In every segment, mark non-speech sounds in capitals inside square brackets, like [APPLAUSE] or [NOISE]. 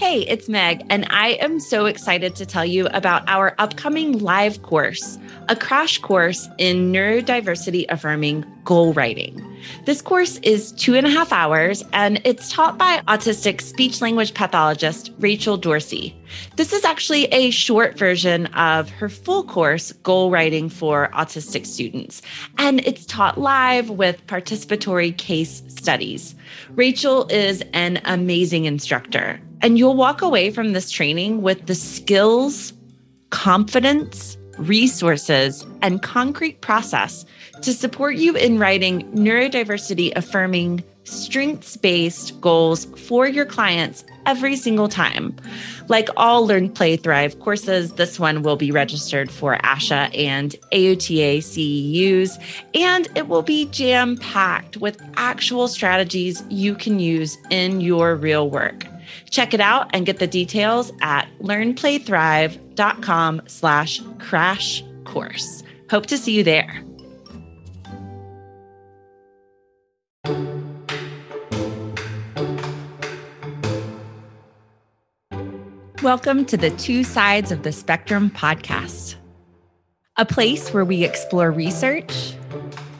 Hey, it's Meg, and I am so excited to tell you about our upcoming live course, a crash course in neurodiversity affirming goal writing. This course is two and a half hours, and it's taught by autistic speech language pathologist Rachel Dorsey. This is actually a short version of her full course, Goal Writing for Autistic Students, and it's taught live with participatory case studies. Rachel is an amazing instructor and you'll walk away from this training with the skills, confidence, resources, and concrete process to support you in writing neurodiversity affirming, strengths based goals for your clients every single time. Like all Learn, Play, Thrive courses, this one will be registered for ASHA and AOTA CEUs, and it will be jam packed with actual strategies you can use in your real work. Check it out and get the details at learnplaythrive.com slash crash course. Hope to see you there. Welcome to the Two Sides of the Spectrum podcast, a place where we explore research,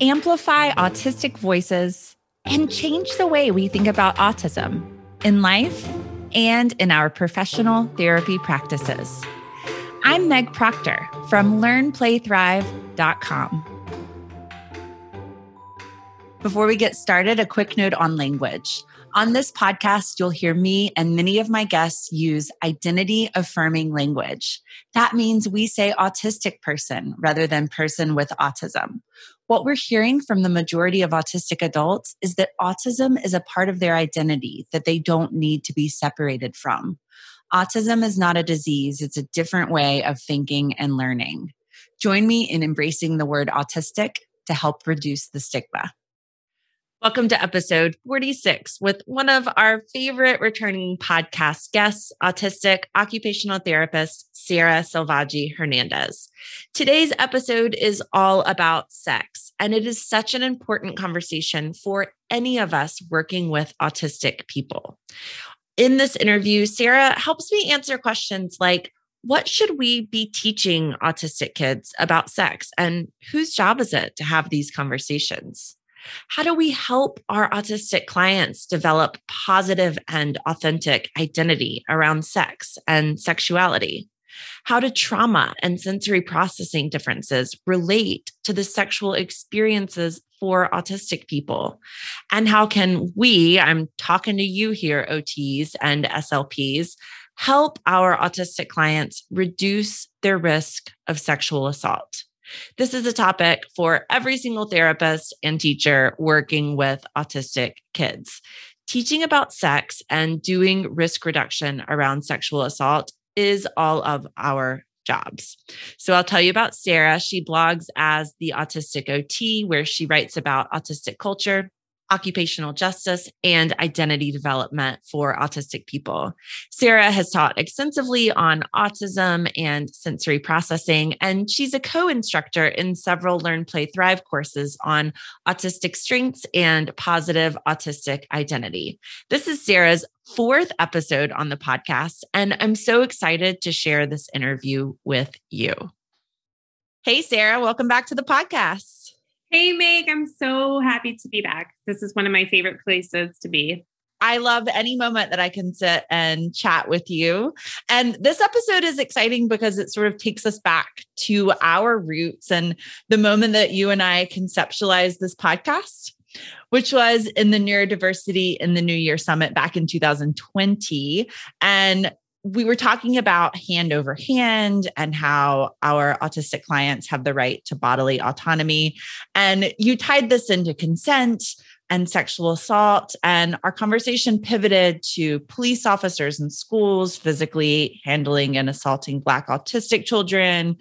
amplify autistic voices, and change the way we think about autism in life and in our professional therapy practices. I'm Meg Proctor from LearnPlayThrive.com. Before we get started, a quick note on language. On this podcast, you'll hear me and many of my guests use identity affirming language. That means we say autistic person rather than person with autism. What we're hearing from the majority of autistic adults is that autism is a part of their identity that they don't need to be separated from. Autism is not a disease, it's a different way of thinking and learning. Join me in embracing the word autistic to help reduce the stigma. Welcome to episode 46 with one of our favorite returning podcast guests, autistic occupational therapist Sarah Selvaggi Hernandez. Today's episode is all about sex, and it is such an important conversation for any of us working with autistic people. In this interview, Sarah helps me answer questions like, what should we be teaching autistic kids about sex? And whose job is it to have these conversations? How do we help our autistic clients develop positive and authentic identity around sex and sexuality? How do trauma and sensory processing differences relate to the sexual experiences for autistic people? And how can we, I'm talking to you here, OTs and SLPs, help our autistic clients reduce their risk of sexual assault? This is a topic for every single therapist and teacher working with autistic kids. Teaching about sex and doing risk reduction around sexual assault is all of our jobs. So I'll tell you about Sarah. She blogs as the Autistic OT, where she writes about autistic culture occupational justice, and identity development for autistic people. Sarah has taught extensively on autism and sensory processing, and she's a co instructor in several Learn, Play, Thrive courses on autistic strengths and positive autistic identity. This is Sarah's fourth episode on the podcast, and I'm so excited to share this interview with you. Hey, Sarah, welcome back to the podcast. Hey, Meg, I'm so happy to be back. This is one of my favorite places to be. I love any moment that I can sit and chat with you. And this episode is exciting because it sort of takes us back to our roots and the moment that you and I conceptualized this podcast, which was in the Neurodiversity in the New Year Summit back in 2020. And we were talking about hand over hand and how our autistic clients have the right to bodily autonomy. And you tied this into consent and sexual assault. And our conversation pivoted to police officers in schools physically handling and assaulting Black autistic children.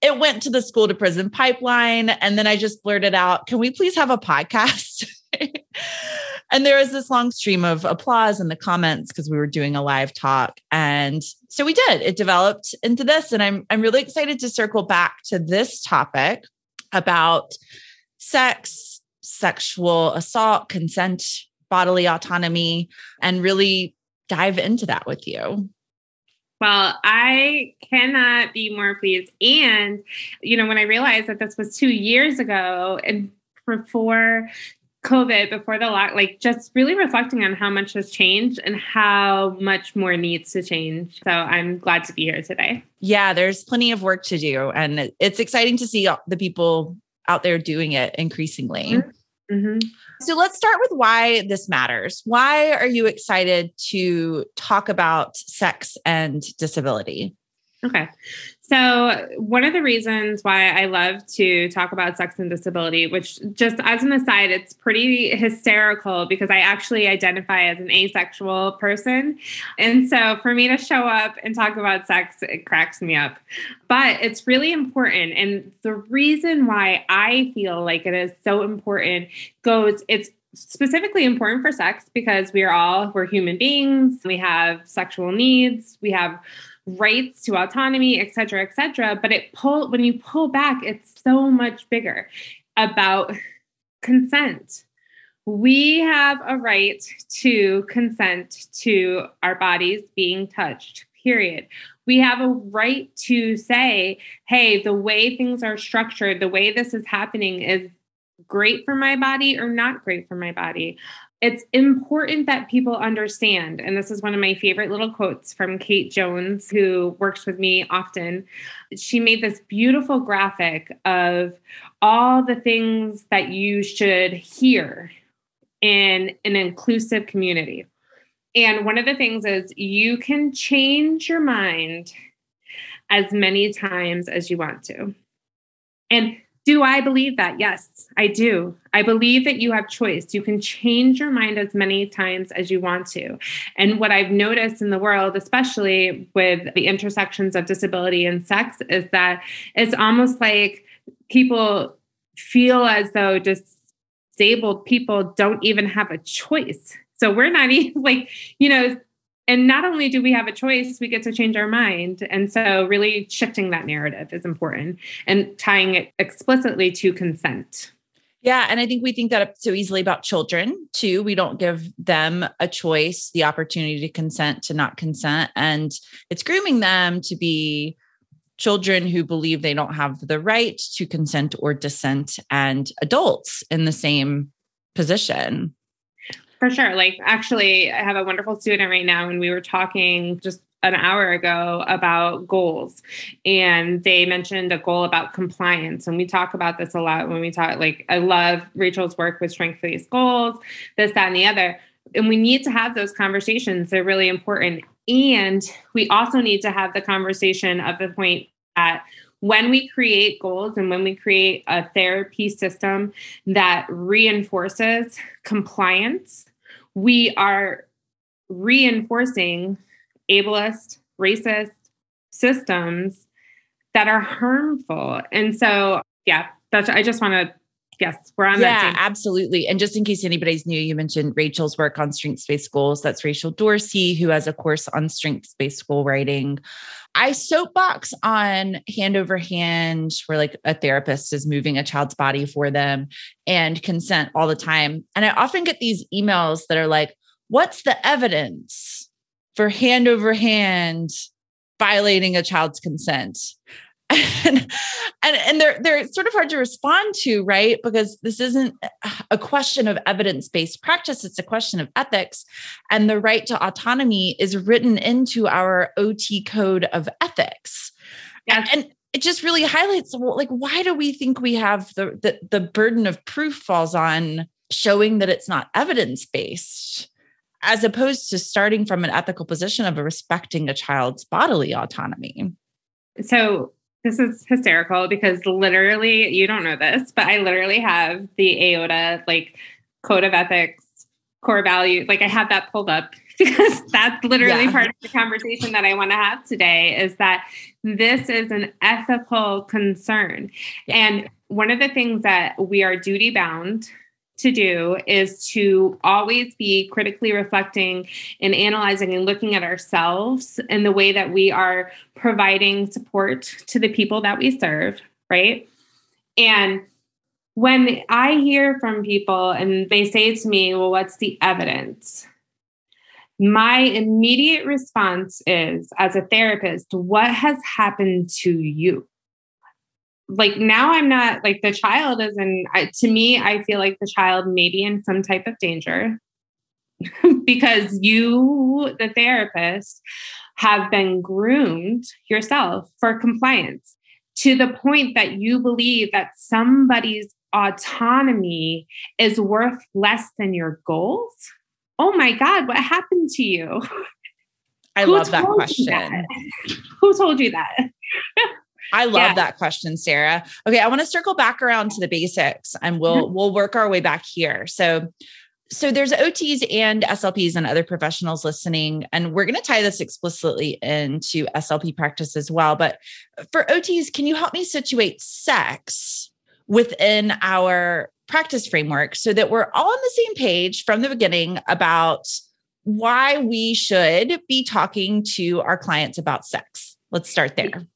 It went to the school to prison pipeline. And then I just blurted out, can we please have a podcast? [LAUGHS] [LAUGHS] and there was this long stream of applause in the comments because we were doing a live talk and so we did it developed into this and i'm i'm really excited to circle back to this topic about sex sexual assault consent bodily autonomy and really dive into that with you. Well, I cannot be more pleased. And, you know, when I realized that this was two years ago and before COVID, before the lock, like just really reflecting on how much has changed and how much more needs to change. So I'm glad to be here today. Yeah, there's plenty of work to do. And it's exciting to see the people out there doing it increasingly. Mm-hmm. Mm-hmm. So let's start with why this matters. Why are you excited to talk about sex and disability? Okay. So, one of the reasons why I love to talk about sex and disability, which just as an aside, it's pretty hysterical because I actually identify as an asexual person. And so, for me to show up and talk about sex, it cracks me up. But it's really important. And the reason why I feel like it is so important goes, it's specifically important for sex because we are all we're human beings we have sexual needs we have rights to autonomy, et cetera, et cetera. But it pull when you pull back, it's so much bigger about consent. We have a right to consent to our bodies being touched, period. We have a right to say, hey, the way things are structured, the way this is happening is great for my body or not great for my body it's important that people understand, and this is one of my favorite little quotes from Kate Jones, who works with me often. She made this beautiful graphic of all the things that you should hear in an inclusive community. And one of the things is you can change your mind as many times as you want to. And do I believe that? Yes, I do. I believe that you have choice. You can change your mind as many times as you want to. And what I've noticed in the world, especially with the intersections of disability and sex, is that it's almost like people feel as though disabled people don't even have a choice. So we're not [LAUGHS] even like, you know, and not only do we have a choice, we get to change our mind. And so, really shifting that narrative is important and tying it explicitly to consent. Yeah. And I think we think that so easily about children too. We don't give them a choice, the opportunity to consent, to not consent. And it's grooming them to be children who believe they don't have the right to consent or dissent, and adults in the same position. For sure. Like, actually, I have a wonderful student right now, and we were talking just an hour ago about goals and they mentioned a goal about compliance and we talk about this a lot when we talk like i love rachel's work with strength based goals this that and the other and we need to have those conversations they're really important and we also need to have the conversation of the point that when we create goals and when we create a therapy system that reinforces compliance we are reinforcing ableist, racist systems that are harmful. And so, yeah, that's, I just want to yes, we're on yeah, that. Yeah, absolutely. And just in case anybody's new, you mentioned Rachel's work on strengths based goals. That's Rachel Dorsey, who has a course on strengths based goal writing. I soapbox on hand over hand, where like a therapist is moving a child's body for them and consent all the time. And I often get these emails that are like, what's the evidence for hand over hand violating a child's consent? And, and and they're they're sort of hard to respond to right? Because this isn't a question of evidence-based practice. It's a question of ethics. And the right to autonomy is written into our ot code of ethics. And, and it just really highlights like why do we think we have the, the the burden of proof falls on showing that it's not evidence-based as opposed to starting from an ethical position of respecting a child's bodily autonomy? So this is hysterical because literally, you don't know this, but I literally have the AOTA like code of ethics, core value. Like I have that pulled up [LAUGHS] because that's literally yeah. part of the conversation that I want to have today is that this is an ethical concern. Yeah. And one of the things that we are duty bound to do is to always be critically reflecting and analyzing and looking at ourselves and the way that we are providing support to the people that we serve, right? And when I hear from people and they say to me, Well, what's the evidence? my immediate response is as a therapist, what has happened to you? Like now I'm not like the child is in, to me, I feel like the child may be in some type of danger [LAUGHS] because you, the therapist, have been groomed yourself for compliance to the point that you believe that somebody's autonomy is worth less than your goals? Oh my God, what happened to you? I love that question. That? [LAUGHS] Who told you that? [LAUGHS] I love yeah. that question, Sarah. Okay, I want to circle back around to the basics and we'll mm-hmm. we'll work our way back here. So so there's OTs and SLPs and other professionals listening, and we're going to tie this explicitly into SLP practice as well. But for OTs, can you help me situate sex within our practice framework so that we're all on the same page from the beginning about why we should be talking to our clients about sex? Let's start there.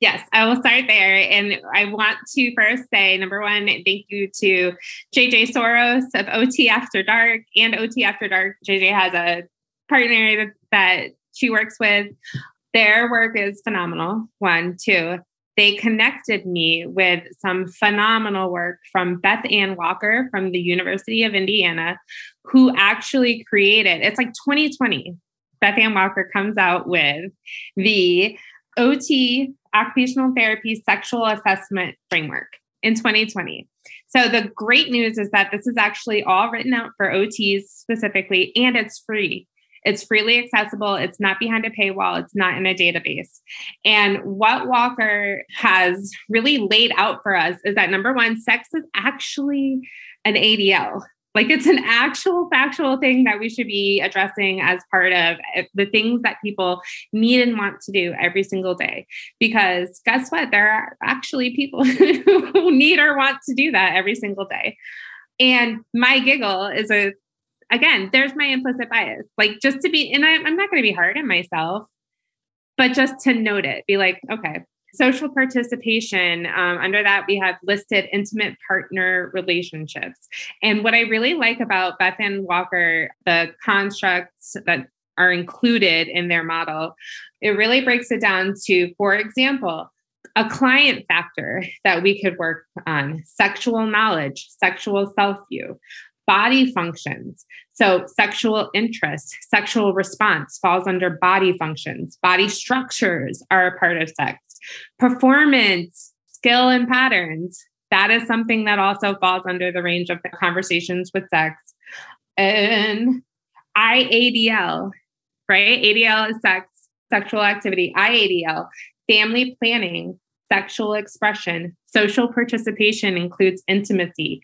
Yes, I will start there. And I want to first say number one, thank you to JJ Soros of OT After Dark and OT After Dark. JJ has a partner that she works with. Their work is phenomenal. One, two, they connected me with some phenomenal work from Beth Ann Walker from the University of Indiana, who actually created it's like 2020. Beth Ann Walker comes out with the OT occupational therapy sexual assessment framework in 2020. So the great news is that this is actually all written out for OTs specifically, and it's free. It's freely accessible. It's not behind a paywall. It's not in a database. And what Walker has really laid out for us is that number one, sex is actually an ADL. Like it's an actual factual thing that we should be addressing as part of eh, the things that people need and want to do every single day. Because guess what? There are actually people [LAUGHS] who need or want to do that every single day. And my giggle is a, again, there's my implicit bias. Like just to be, and I, I'm not going to be hard on myself, but just to note it, be like, okay, social participation, um, under that, we have listed intimate partner relationships. And what I really like about Beth Ann Walker, the constructs that are included in their model, it really breaks it down to, for example, a client factor that we could work on sexual knowledge, sexual self view, body functions. So, sexual interest, sexual response falls under body functions. Body structures are a part of sex. Performance, skill, and patterns. That is something that also falls under the range of the conversations with sex. And IADL, right? ADL is sex, sexual activity. IADL, family planning, sexual expression. Social participation includes intimacy.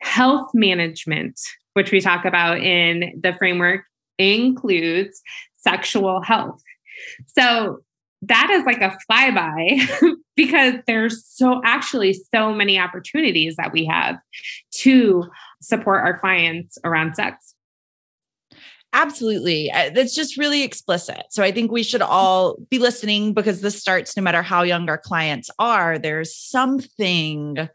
Health management, which we talk about in the framework, includes sexual health. So that is like a flyby [LAUGHS] because there's so actually so many opportunities that we have to support our clients around sex. Absolutely. That's just really explicit. So I think we should all be listening because this starts no matter how young our clients are. There's something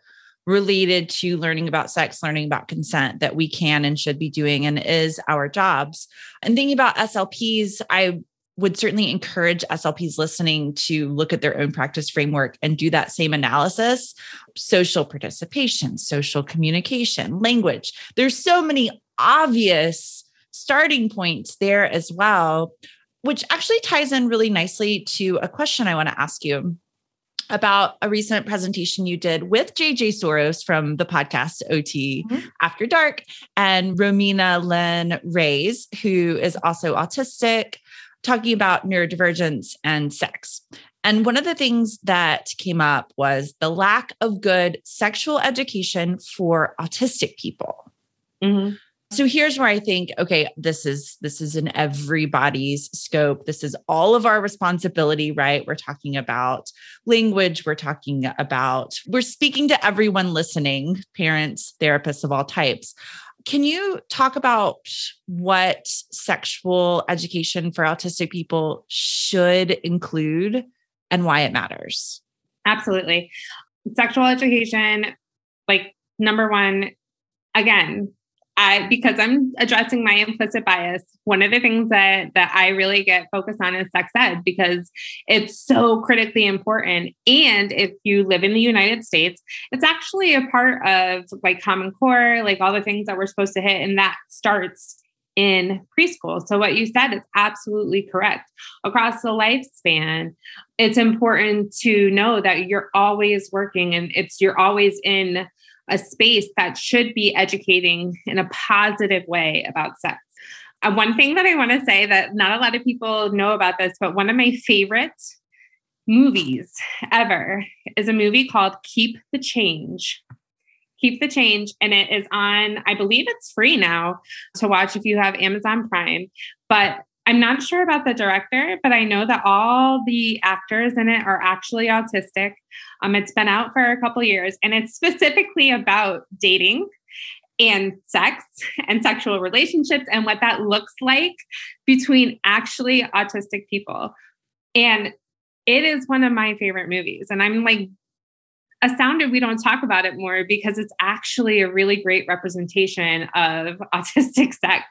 related to learning about sex, learning about consent that we can and should be doing and is our jobs. And thinking about SLPs, I would certainly encourage SLPs listening to look at their own practice framework and do that same analysis. Social participation, social communication, language. There's so many obvious starting points there as well, which actually ties in really nicely to a question I want to ask you about a recent presentation you did with JJ Soros from the podcast OT mm-hmm. After Dark and Romina Lynn Reyes, who is also autistic talking about neurodivergence and sex. And one of the things that came up was the lack of good sexual education for autistic people. Mm-hmm. So here's where I think, okay, this is this is in everybody's scope. This is all of our responsibility, right? We're talking about language, we're talking about we're speaking to everyone listening, parents, therapists of all types. Can you talk about what sexual education for autistic people should include and why it matters? Absolutely. Sexual education, like number one, again, I because I'm addressing my implicit bias, one of the things that that I really get focused on is sex ed because it's so critically important. And if you live in the United States, it's actually a part of like Common Core, like all the things that we're supposed to hit, and that starts in preschool. So, what you said is absolutely correct. Across the lifespan, it's important to know that you're always working and it's you're always in a space that should be educating in a positive way about sex. Uh, one thing that I want to say that not a lot of people know about this, but one of my favorite movies ever is a movie called Keep the Change. Keep the Change, and it is on, I believe it's free now to watch if you have Amazon Prime. But I'm not sure about the director, but I know that all the actors in it are actually autistic. Um, it's been out for a couple years, and it's specifically about dating and sex and sexual relationships and what that looks like between actually autistic people. And it is one of my favorite movies. And I'm like astounded we don't talk about it more because it's actually a really great representation of [LAUGHS] autistic sex.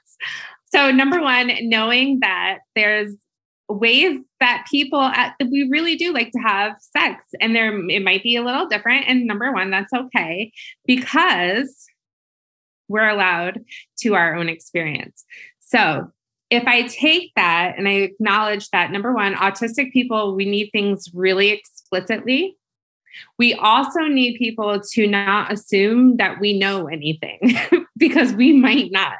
So, number one, knowing that there's ways that people at, we really do like to have sex and there it might be a little different. And number one that's okay because we're allowed to our own experience. So if i take that and i acknowledge that number one autistic people we need things really explicitly. We also need people to not assume that we know anything [LAUGHS] because we might not.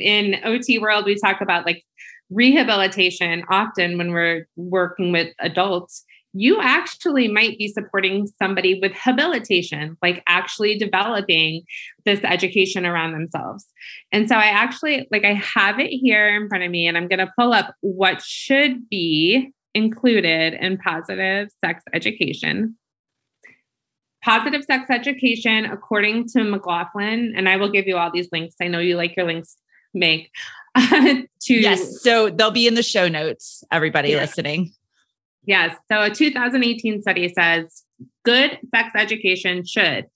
In OT world, we talk about like rehabilitation often when we're working with adults. You actually might be supporting somebody with habilitation, like actually developing this education around themselves. And so I actually like I have it here in front of me and I'm going to pull up what should be included in positive sex education positive sex education, according to McLaughlin, and I will give you all these links. I know you like your links, Meg. [LAUGHS] to yes, so they'll be in the show notes. Everybody yeah. listening. Yes. So a 2018 study says good sex education should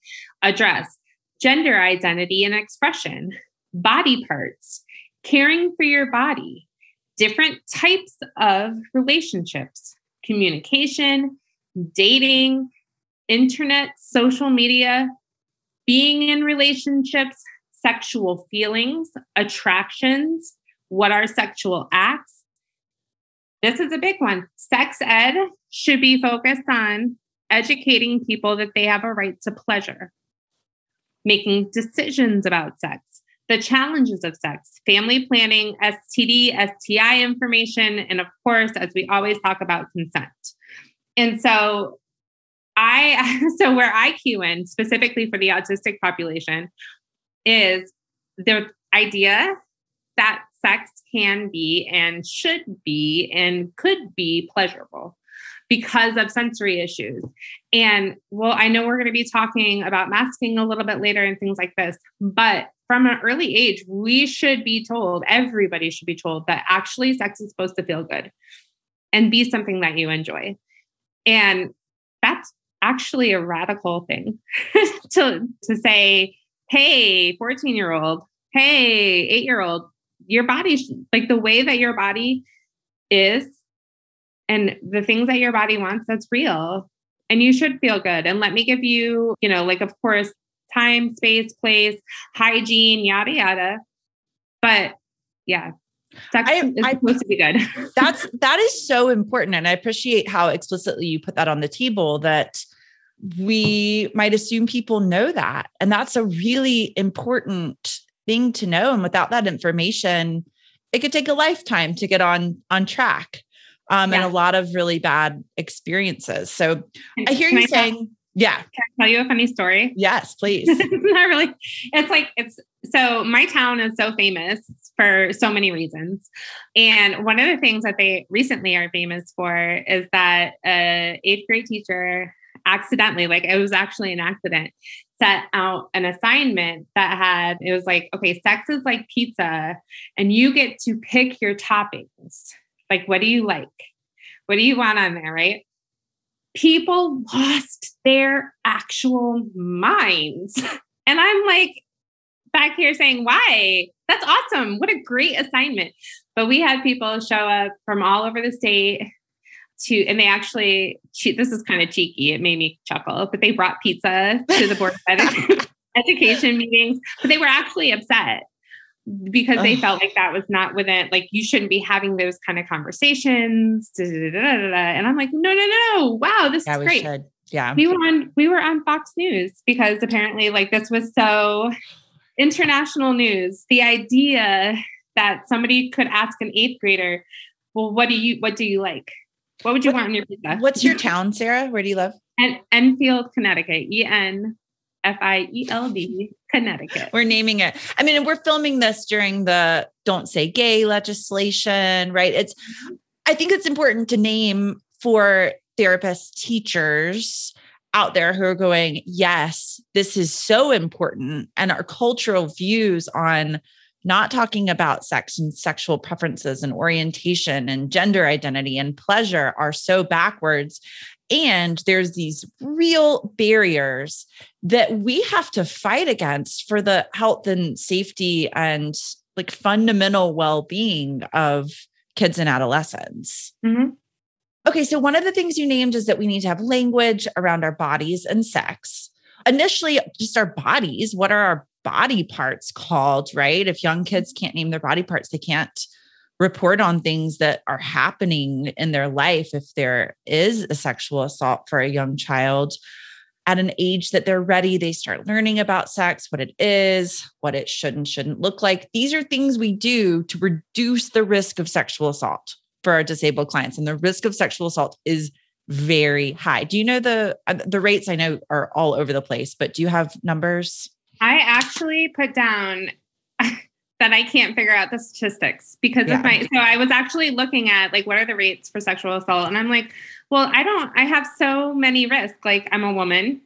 address gender identity and expression, body parts, caring for your body, different types of relationships, communication, dating, internet, social media, being in relationships, sexual feelings, attractions, what are sexual acts. This is a big one. Sex ed should be focused on educating people that they have a right to pleasure, making decisions about sex, the challenges of sex, family planning, STD, STI information, and of course, as we always talk about, consent. And so I [LAUGHS] so where I cue in specifically for the autistic population is the idea that sex can be and should be and could be pleasurable because of sensory issues. And well, I know we're going to be talking about masking a little bit later and things like this, but from an early age, we should be told, everybody should be told that actually sex is supposed to feel good and be something that you enjoy. And that's actually a radical thing [LAUGHS] to to say, hey, 14 year old, hey, eight year old, your body, like the way that your body is and the things that your body wants, that's real. And you should feel good. And let me give you, you know, like, of course, time, space, place, hygiene, yada, yada. But yeah, Sex I, is I, supposed to be good. [LAUGHS] that's that is so important, and I appreciate how explicitly you put that on the table. That we might assume people know that, and that's a really important thing to know. And without that information, it could take a lifetime to get on on track, um, yeah. and a lot of really bad experiences. So I hear you I saying. Tell, yeah. Can I tell you a funny story? Yes, please. [LAUGHS] Not really. It's like it's so my town is so famous for so many reasons. And one of the things that they recently are famous for is that a eighth grade teacher accidentally, like it was actually an accident, set out an assignment that had, it was like, okay, sex is like pizza, and you get to pick your toppings. Like, what do you like? What do you want on there, right? People lost their actual minds. [LAUGHS] And I'm like, back here saying, why? That's awesome. What a great assignment. But we had people show up from all over the state to, and they actually, this is kind of cheeky. It made me chuckle, but they brought pizza to the board of [LAUGHS] education meetings, but they were actually upset because they felt like that was not within like you shouldn't be having those kind of conversations da, da, da, and i'm like no no no wow this yeah, is great should. yeah we were on we were on fox news because apparently like this was so international news the idea that somebody could ask an eighth grader well what do you what do you like what would you what, want in your pizza what's your town sarah where do you live en- enfield connecticut en F I E L D, Connecticut. We're naming it. I mean, we're filming this during the don't say gay legislation, right? It's, I think it's important to name for therapists, teachers out there who are going, yes, this is so important. And our cultural views on not talking about sex and sexual preferences and orientation and gender identity and pleasure are so backwards. And there's these real barriers that we have to fight against for the health and safety and like fundamental well being of kids and adolescents. Mm-hmm. Okay, so one of the things you named is that we need to have language around our bodies and sex. Initially, just our bodies. What are our body parts called, right? If young kids can't name their body parts, they can't report on things that are happening in their life if there is a sexual assault for a young child at an age that they're ready they start learning about sex what it is what it should and shouldn't look like these are things we do to reduce the risk of sexual assault for our disabled clients and the risk of sexual assault is very high do you know the uh, the rates i know are all over the place but do you have numbers i actually put down [LAUGHS] that I can't figure out the statistics because yeah. of my so I was actually looking at like what are the rates for sexual assault and I'm like, well, I don't I have so many risks. Like I'm a woman,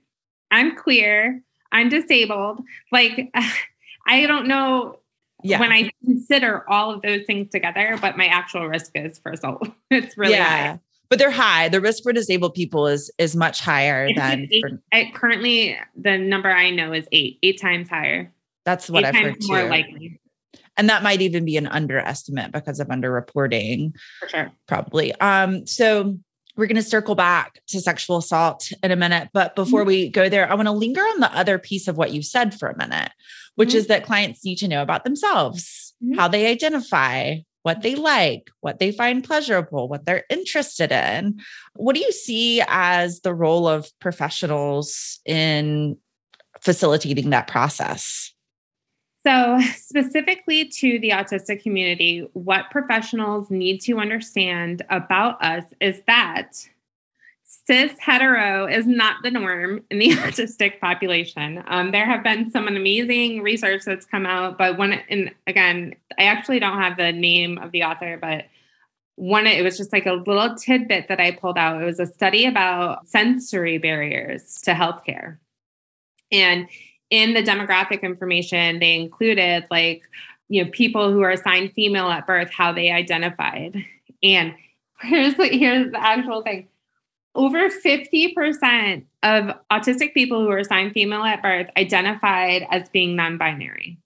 I'm queer, I'm disabled. Like [LAUGHS] I don't know yeah. when I consider all of those things together, but my actual risk is for assault. [LAUGHS] it's really yeah. high. But they're high. The risk for disabled people is is much higher than eight, for- currently the number I know is eight, eight times higher. That's what i I've heard more too. likely. And that might even be an underestimate because of underreporting. For sure. Probably. Um, so we're going to circle back to sexual assault in a minute. But before mm-hmm. we go there, I want to linger on the other piece of what you said for a minute, which mm-hmm. is that clients need to know about themselves, mm-hmm. how they identify, what they like, what they find pleasurable, what they're interested in. What do you see as the role of professionals in facilitating that process? So, [LAUGHS] specifically to the autistic community, what professionals need to understand about us is that cis hetero is not the norm in the [LAUGHS] autistic population. Um, there have been some amazing research that's come out, but one, and again, I actually don't have the name of the author, but one, it was just like a little tidbit that I pulled out. It was a study about sensory barriers to healthcare. And in the demographic information, they included like, you know, people who are assigned female at birth, how they identified. And [LAUGHS] here's the, here's the actual thing. Over 50% of autistic people who are assigned female at birth identified as being non-binary.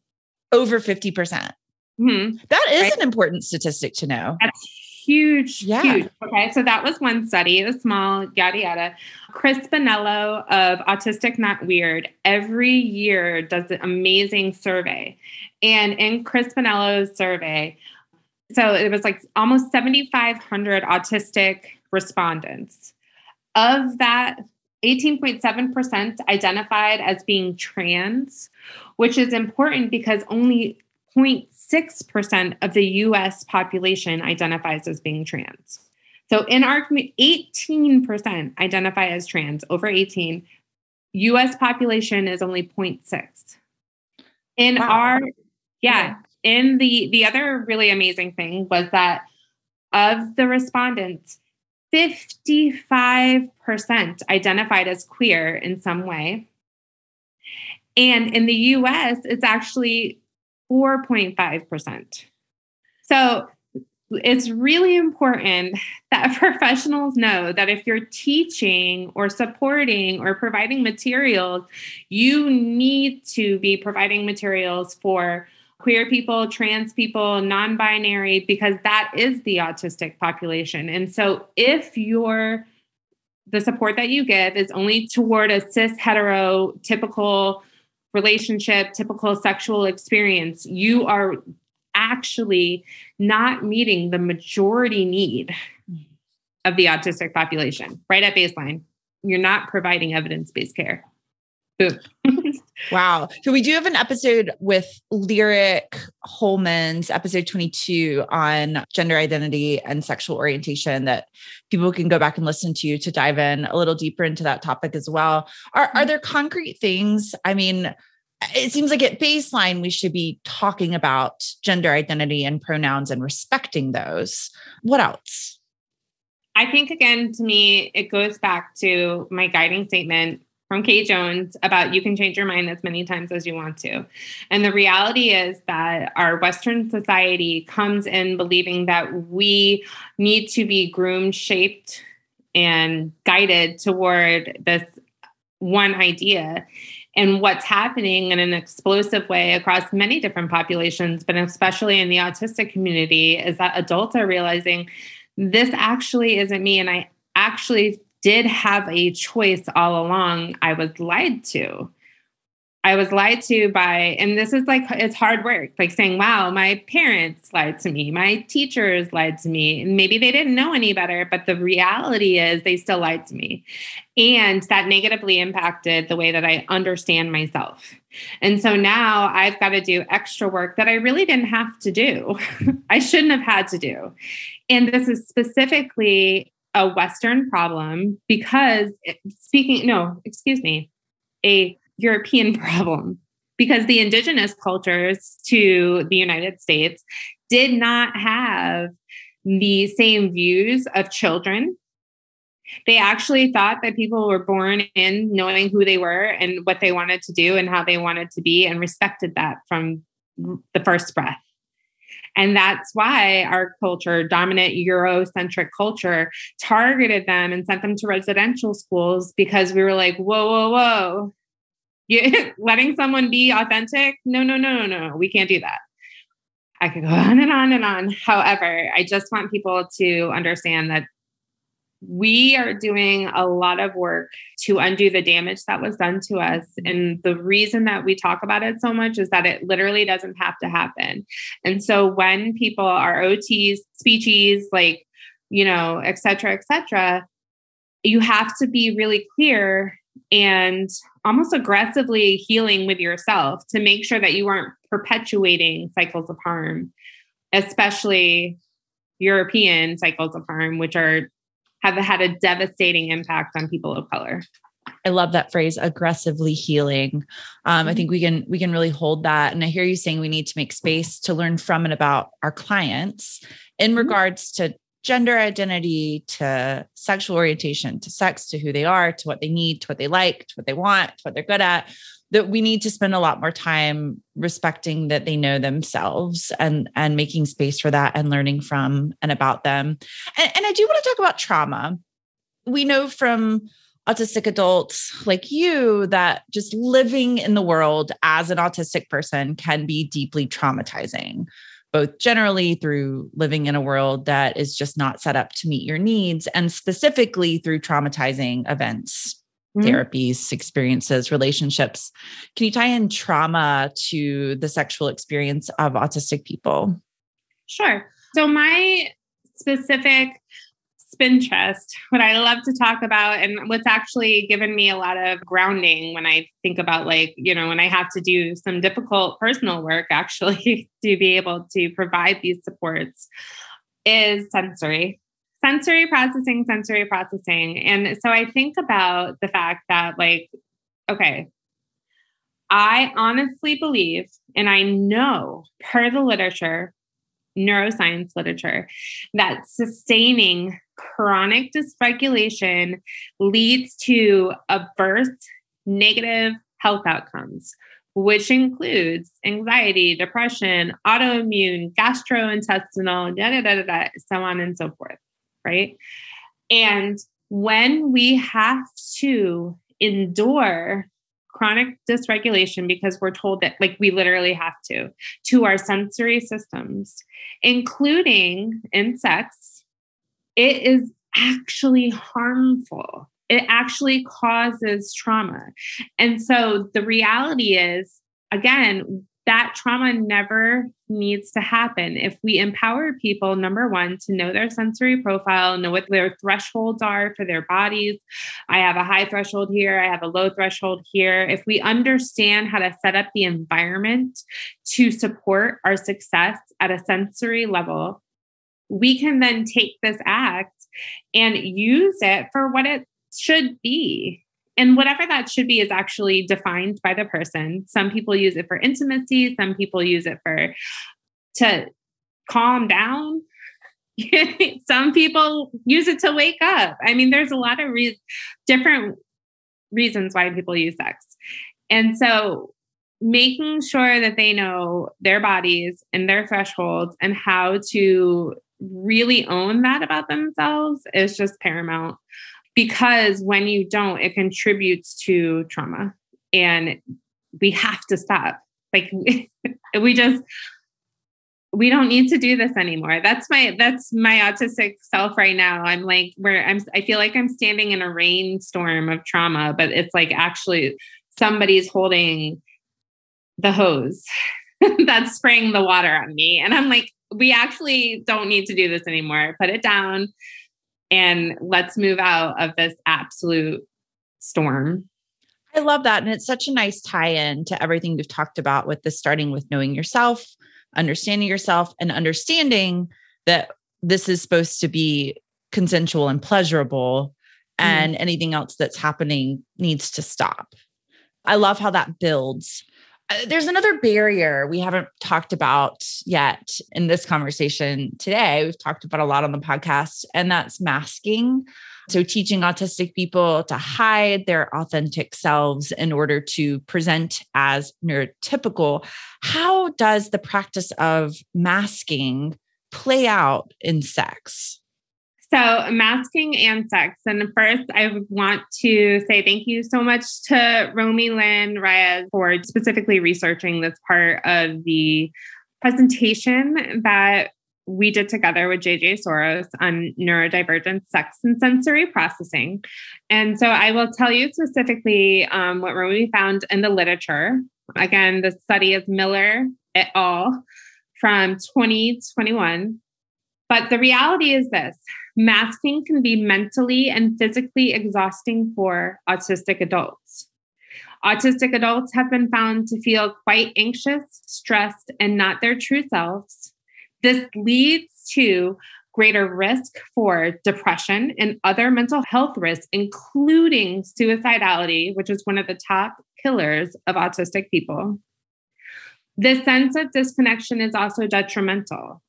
Over 50%. mm hmm That is right? an important statistic to know. That's huge, yeah. huge. Okay, so that was one study. It was small, yada yada. Chris Bonello of Autistic Not Weird every year does an amazing survey, and in Chris Bonello's survey, so it was like almost seventy five hundred autistic respondents. Of that, 18.7% identified as being trans, which is important because only 0.6% of the US population identifies as being trans. So in our community, 18% identify as trans over 18. US population is only 0.6. In wow. our yeah, yeah, in the the other really amazing thing was that of the respondents, 55% identified as queer in some way. And in the US, it's actually 4.5%. So it's really important [LAUGHS] that [LAUGHS] professionals know that if you're teaching or supporting or providing materials, you need to be providing materials for queer people, trans people, non binary, because that is the autistic population. And so if you're the support that you give is only toward a cis hetero typical relationship, typical sexual experience, you are actually not meeting the majority need of the autistic population right at baseline. You're not providing evidence based care. [LAUGHS] Wow. So we do have an episode with Lyric Holmans episode 22 on gender identity and sexual orientation that people can go back and listen to to dive in a little deeper into that topic as well. Are are mm-hmm. there concrete things? I mean, it seems like at baseline we should be talking about gender identity and pronouns and respecting those. What else? I think again to me it goes back to my guiding statement from Kate Jones about you can change your mind as many times as you want to. And the reality is that our Western society comes in believing that we need to be groomed, shaped, and guided toward this one idea and what's happening in an explosive way across many different populations, but especially in the autistic community, is that adults are realizing this actually isn't me. And I actually did have a choice all along. I was lied to. I was lied to by, and this is like, it's hard work, like saying, wow, my parents lied to me, my teachers lied to me. And maybe they didn't know any better, but the reality is they still lied to me. And that negatively impacted the way that I understand myself. And so now I've got to do extra work that I really didn't have to do. [LAUGHS] I shouldn't have had to do. And this is specifically a Western problem because eh, speaking, no, excuse me, a European [LAUGHS] problem because the indigenous cultures to the United States did not have the same views of children. They actually thought that people were born in knowing who they were and what they wanted to do and how they wanted to be and respected that from the first breath. And that's why our culture, dominant Eurocentric culture, targeted them and sent them to residential schools because we were like, whoa, whoa, whoa, you, [LAUGHS] letting someone be authentic? No no no no no we can't do that. I could go [LAUGHS] on and on and on. However i just want people to understand that we are doing a lot of work to undo the damage that was done to us. Mm-hmm. And the reason that we talk about it so much is that it literally doesn't have to happen. And so when people are OTs, speeches, like, you know, et cetera, et cetera, you have to be really clear and almost aggressively healing with yourself to make sure that you aren't perpetuating cycles of harm, especially European cycles of harm, which are have had a devastating impact on people of color. I love that phrase aggressively healing. Um. I think we can we can really hold that. And I hear you saying we need to make space to learn from and about our clients in mm-hmm. regards to gender identity to sexual orientation to sex to who they are to what they need to what they like to what they want to what they're good at that we need to spend a lot more time respecting that they know themselves and and making space for that and learning from and about them. And, and i do want to talk about trauma. We know from autistic adults like you that just living in the world as an autistic person can be deeply traumatizing both generally through living in a world that is just not set up to meet your needs and specifically through traumatizing events mm-hmm. therapies experiences relationships. Can you tie in trauma to the sexual experience of autistic people? Sure. So my specific Spintrest, what I love to talk about, and what's actually given me a lot of grounding when I think about, like, you know, when I have to do some difficult personal work, actually, [LAUGHS] to be able to provide these supports, is sensory. Sensory processing, sensory processing. And so I think about the fact that, like, okay, I honestly believe, and I know per the literature, neuroscience literature, that sustaining chronic dysregulation leads to adverse negative health outcomes, which includes anxiety, depression, autoimmune, gastrointestinal, da, da, da, da, da, so on and so forth. Right. And when we have to endure chronic dysregulation because we're told that like we literally have to to our sensory systems including in sex it is actually harmful it actually causes trauma and so the reality is again that trauma never needs to happen. If we empower people, number one, to know their sensory profile, know what their thresholds are for their bodies. I have a high threshold here, I have a low threshold here. If we understand how to set up the environment to support our success at a sensory level, we can then take this act and use it for what it should be. And whatever that should be is actually defined by the person. Some people use it for intimacy some people use it for to calm down. [LAUGHS] Some people use it to wake up. I mean there's a lot of re- different reasons why people use sex. And so making sure that they know their bodies and their thresholds and how to really own that about themselves is just paramount because when you don't, it contributes to trauma. And we have to stop. Like [LAUGHS] we just we don't need to do this anymore. That's my that's my autistic self right now. I'm like where I'm I feel like I'm standing in a rainstorm of trauma, but it's like actually somebody's holding the hose [LAUGHS] that's spraying the water on me. And I'm like, we actually don't need to do this anymore. Put it down and let's move out of this absolute storm. I love that. And it's such a nice tie in to everything we've talked about with this starting with knowing yourself, understanding yourself, and understanding that this is supposed to be consensual and pleasurable, mm-hmm. and anything else that's happening needs to stop. I love how that builds Uh, there's another barrier we haven't talked about yet in this conversation today. We've talked about a lot on the podcast, and that's masking. So, teaching autistic people to hide their authentic selves in order to present as neurotypical. How does the practice of masking play out in sex? So, masking and sex. And first, I want to say thank you so much to Romy Lynn Reyes for specifically researching this part of the presentation that we did together with JJ Soros on neurodivergent sex and sensory processing. And so I will tell you specifically um, what Romy found in the literature. Again, the study is Miller et al. from 2021. But the reality is this masking can be mentally and physically exhausting for autistic adults. Autistic adults have been found to feel quite anxious, stressed, and not their true selves. This leads to greater risk for depression and other mental health risks, including suicidality, which is one of the top killers of autistic people. This sense of disconnection is also detrimental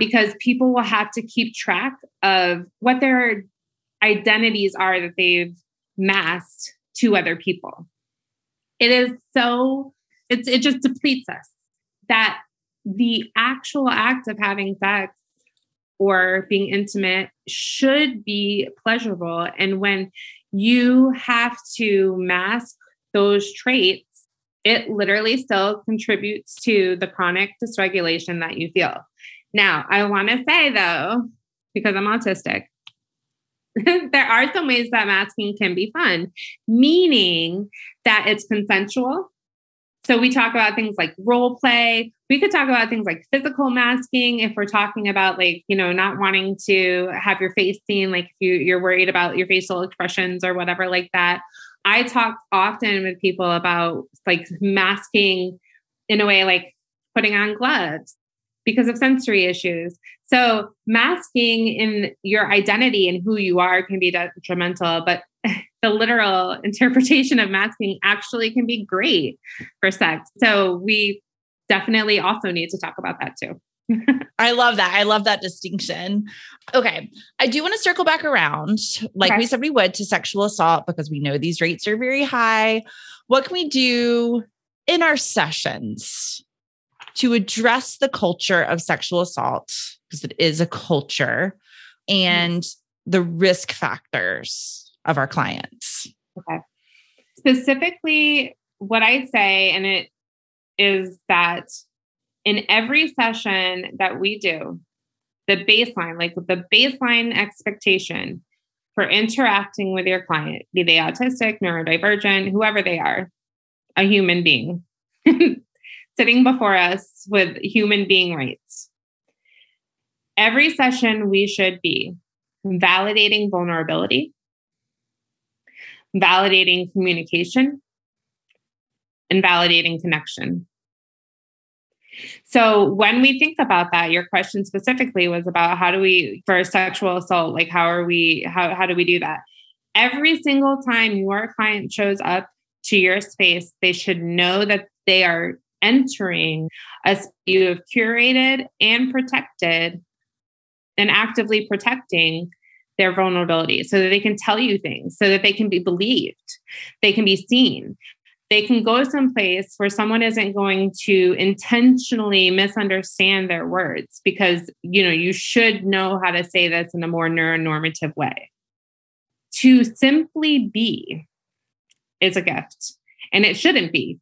because people will have to keep track of what their identities are that they've masked to other people. It is so, it's, it just depletes us that the actual act of having sex or being intimate should be pleasurable. And when you have to mask those traits, it literally still contributes to the chronic dysregulation that you feel. Now, I want to say though, because I'm autistic, [LAUGHS] there are some ways that masking can be fun, meaning that it's consensual. So we talk about things like role play. We could talk about things like physical masking if we're talking about like, you know, not wanting to have your face seen, like if you, you're worried about your facial expressions or whatever like that. I talk often with people about like masking in a way like putting on gloves because of sensory issues. So, masking in your identity and who you are can be detrimental, but [LAUGHS] the literal [LAUGHS] interpretation of masking actually can be great for sex. So, we definitely also need to talk about that too. [LAUGHS] I love that. I love that distinction. Okay. I do want to circle back around, like okay. we said we would, to sexual assault because we know these rates are very high. What can we do in our sessions to address the culture of sexual assault, because it is a culture, and the risk factors of our clients. Okay. Specifically, what I'd say, and it is that in every session that we do, the baseline, like the baseline expectation for interacting with your client, be they autistic, neurodivergent, whoever they are, a human being [LAUGHS] sitting before us with human being rights. Every session, we should be validating vulnerability, validating communication, and validating connection. So when we think about that, your question specifically was about how do we for sexual assault, like how are we how how do we do that? Every single time your client shows up to your space, they should know that they are entering a space you have curated and protected and actively protecting their vulnerability so that they can tell you things, so that they can be believed, they can be seen, they can go someplace where someone isn't going to intentionally misunderstand their words because you know you should know how to say this in a more neuronormative way. To simply be is a gift and it shouldn't be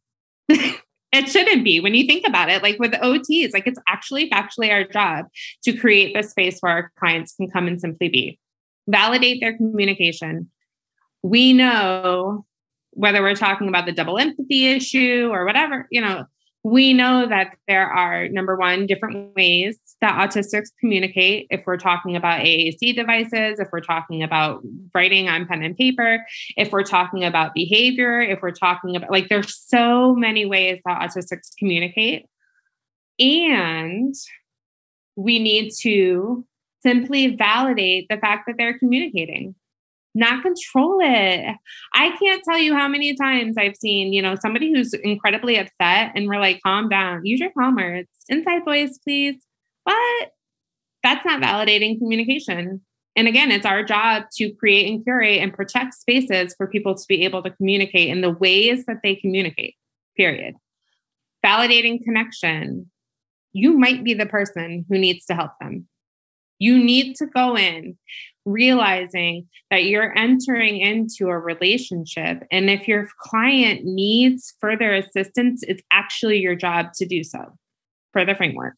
[LAUGHS] it shouldn't be. When you think about it like with ots like it's actually factually our job to create the space where our clients can come and simply be. Validate their communication. We know whether we're talking about the double empathy issue or whatever, you know, we know that there are number one different ways that autistics communicate if we're talking about AAC devices, if we're talking about writing on pen and paper, if we're talking about behavior, if we're talking about like there's so many ways that autistics communicate. And we need to simply validate the fact that they're communicating not control it. I can't tell you how many times I've seen, you know, somebody who's incredibly upset and we're like, calm down, use your calm words, inside voice, please. But that's not validating communication. And again, it's our job to create and curate and protect spaces for people to be able to communicate in the ways that they communicate, period. Validating connection. You might be the person who needs to help them. You need to go in realizing that you're entering into a relationship. And if your client needs further assistance, it's actually your job to do so for the framework.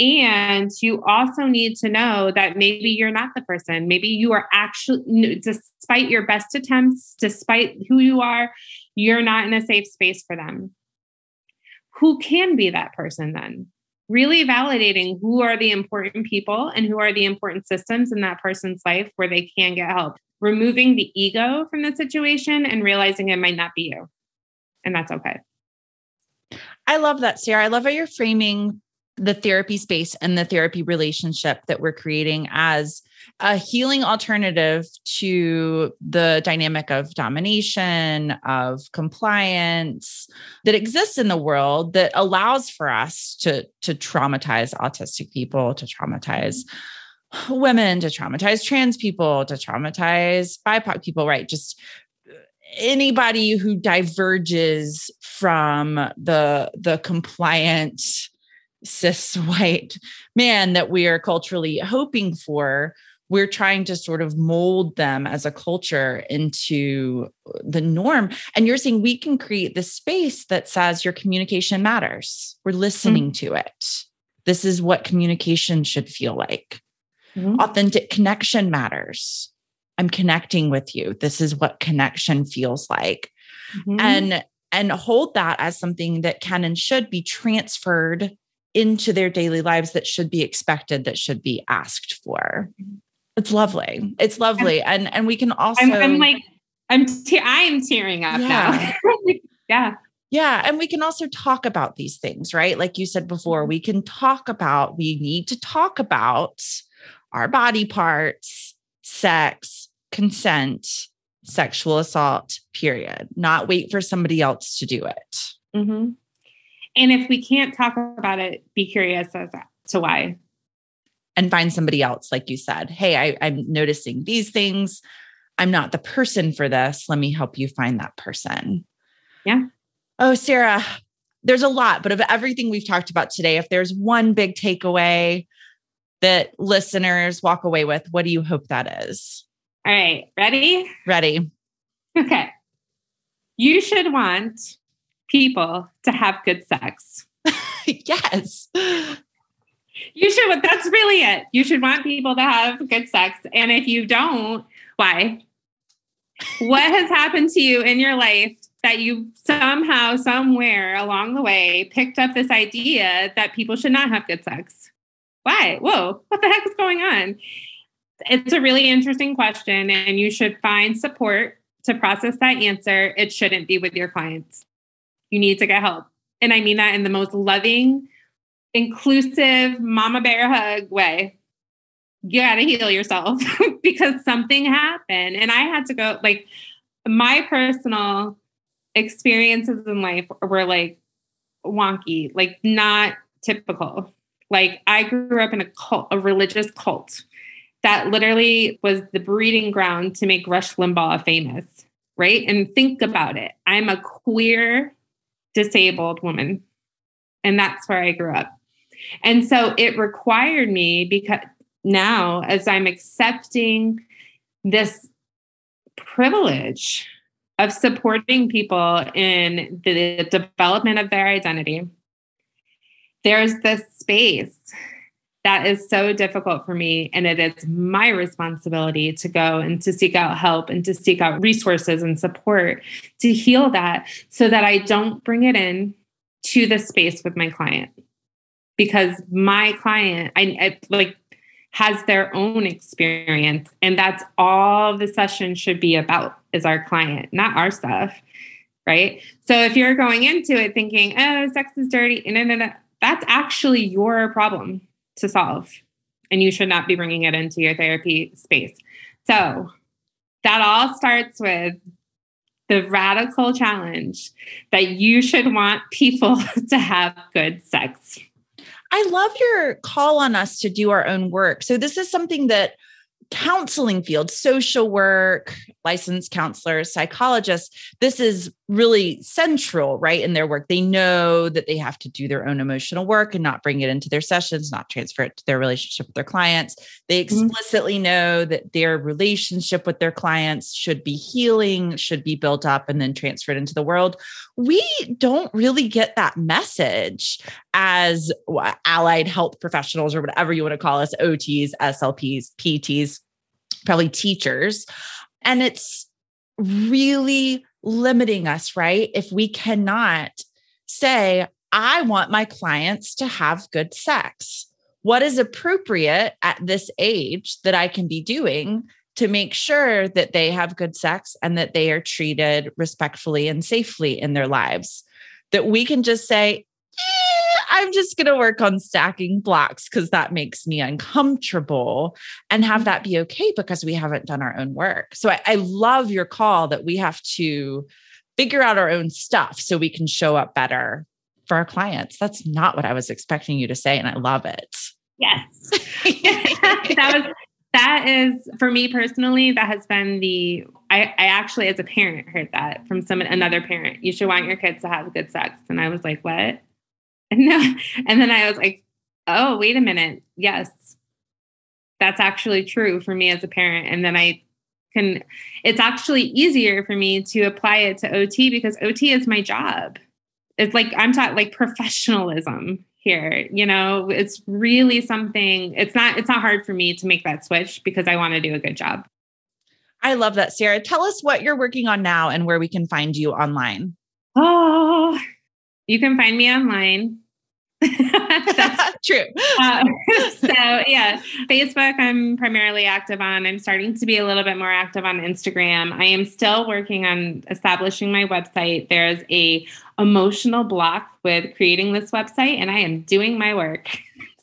And you also need to know that maybe you're not the person. Maybe you are actually, despite your best attempts, despite who you are, you're not in a safe space for them. Who can be that person then? Really validating who are the important people and who are the important systems in that person's life where they can get help. Removing the ego from the situation and realizing it might not be you. And that's okay. I love that, Sarah. I love how you're framing the therapy space and the therapy relationship that we're creating as a healing alternative to the dynamic of domination, of compliance that exists in the world that allows for us to, to traumatize autistic people, to traumatize women, to traumatize trans people, to traumatize BIPOC people, right? Just anybody who diverges from the the compliant cis white man that we are culturally hoping for we're trying to sort of mold them as a culture into the norm and you're saying we can create this space that says your communication matters we're listening mm-hmm. to it this is what communication should feel like mm-hmm. authentic connection matters i'm connecting with you this is what connection feels like mm-hmm. and and hold that as something that can and should be transferred into their daily lives that should be expected, that should be asked for. It's lovely. It's lovely. And and we can also I'm, I'm like I'm te- I'm tearing up yeah. [LAUGHS] now. yeah. Yeah. And we can also talk about these things, right? Like you said before, we can talk about, we need to talk about our body parts, sex, consent, sexual assault, period. Not wait for somebody else to do it. Mm-hmm. And if we can't talk about it, be curious as to why. And find somebody else, like you said. Hey, I, I'm noticing these things. I'm not the person for this. Let me help you find that person. Yeah. Oh, Sarah, there's a lot, but of everything we've talked about today, if there's one big takeaway that listeners walk away with, what do you hope that is? All right, ready? Ready. Okay. You should want people to have good sex. [LAUGHS] yes. You should, that's really it. You should want people to have good sex. And if you don't, why? what has happened to you in your life that you somehow, somewhere along the way picked up this idea that people should not have good sex? Why? Whoa, what the heck is going on? It's a really interesting question, and you should find support to process that answer. It shouldn't be with your clients. You need to get help. And I mean that in the most loving, inclusive, mama bear hug way. You got to heal yourself [LAUGHS] because something happened. And I had to go, like, my personal experiences in life were like wonky, like not typical. Like I grew up in a cult, a religious cult that literally was the breeding ground to make Rush Limbaugh famous, right? And think about it. I'm a queer disabled woman. And that's where I grew up. And so it required me because now as I'm accepting this privilege of supporting people in the development of their identity. There's this space that is so difficult for me. And it is my responsibility to go and to seek out help and to seek out resources and support to heal that so that I don't bring it in to the space with my client. Because my client, I, I like has their own experience. And that's all the session should be about is our client, not our stuff. Right. So if you're going into it thinking, oh, sex is dirty, no, no, no, that's actually your problem to solve. And you should not be bringing it into your therapy space. So that all starts with the radical challenge that you should want people [LAUGHS] to have good sex. I love your call on us to do our own work. So, this is something that counseling field, social work, licensed counselors, psychologists, this is really central, right, in their work. They know that they have to do their own emotional work and not bring it into their sessions, not transfer it to their relationship with their clients. They mm-hmm. explicitly mm-hmm. know that their relationship with their clients should be healing, should be built up, and then transferred into the world. We don't really get that message as allied health professionals or whatever you want to call us OTs, SLPs, PTs, probably teachers. And it's really limiting us, right? If we cannot say, I want my clients to have good sex. What is appropriate at this age that I can be doing to make sure that they have good sex and that they are treated respectfully and safely in their lives? That we can just say, eh, I'm just going to work on stacking blocks because that makes me uncomfortable and have that be okay because we haven't done our own work. So I, I love your call that we have to figure out our own stuff so we can show up better for our clients. That's not what I was expecting you to say. And I love it. Yes. [LAUGHS] that was that is for me personally that has been the I, I actually as a parent heard that from some another parent you should want your kids to have good sex and i was like what [LAUGHS] no. And then I was like, oh, wait a minute. Yes, that's actually true for me as a parent. And then I can, it's actually easier for me to apply it to OT because OT is my job. It's like, I'm taught like professionalism here you know it's really something it's not it's not hard for me to make that switch because i want to do a good job i love that sarah tell us what you're working on now and where we can find you online oh you can find me online. [LAUGHS] That's [LAUGHS] true. Uh, [LAUGHS] so yeah, Facebook I'm primarily active on. I'm starting to be a little bit more active on Instagram. I am still working on establishing my website. There's a emotional block with creating this website, and I am doing my work.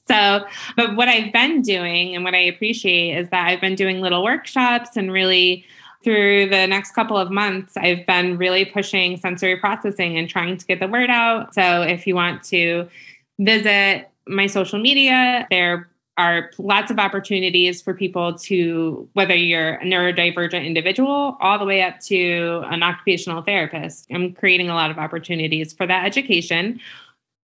So, but what I've been doing and what I appreciate is that I've been doing little workshops and really through the next couple of months, I've been really pushing sensory processing and trying to get the word out. So if you want to visit my social media, they're are lots of opportunities for people to, whether you're a neurodivergent individual all the way up to an occupational therapist. I'm creating a lot of opportunities for that education.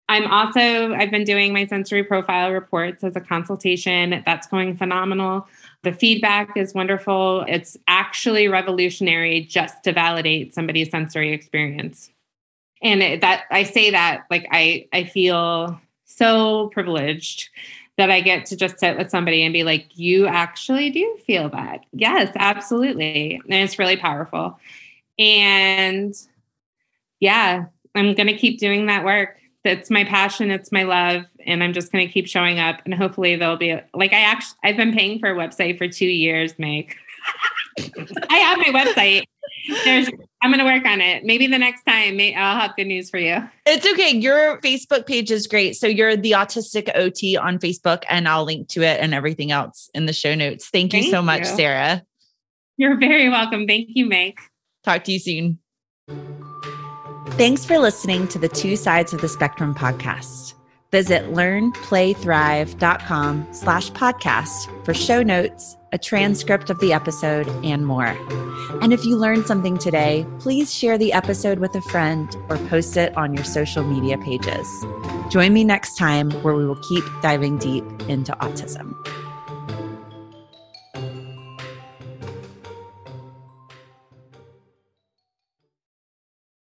I'm also, I've been doing my sensory profile reports as a consultation. That's going phenomenal. The feedback is wonderful. It's actually revolutionary just to validate somebody's sensory experience. And it, that I say that like I I feel so privileged that I get to just sit with somebody and be like, you actually do feel that. Yes, absolutely. And it's really powerful. And yeah, I'm going to keep doing that work. That's my passion. It's my love. And I'm just going to keep showing up. And hopefully there'll be like, I actually, I've been paying for a website for two years, Meg. [LAUGHS] I have my website. There's, I'm going to work on it. Maybe the next time may, I'll have good news for you. It's okay. Your Facebook page is great. So you're the Autistic OT on Facebook, and I'll link to it and everything else in the show notes. Thank you Thank so much, you. Sarah. You're very welcome. Thank you, Meg. Talk to you soon. Thanks for listening to the Two Sides of the Spectrum podcast. Visit learnplaythrive.com slash podcast for show notes, a transcript of the episode, and more. And if you learned something today, please share the episode with a friend or post it on your social media pages. Join me next time where we will keep diving deep into autism.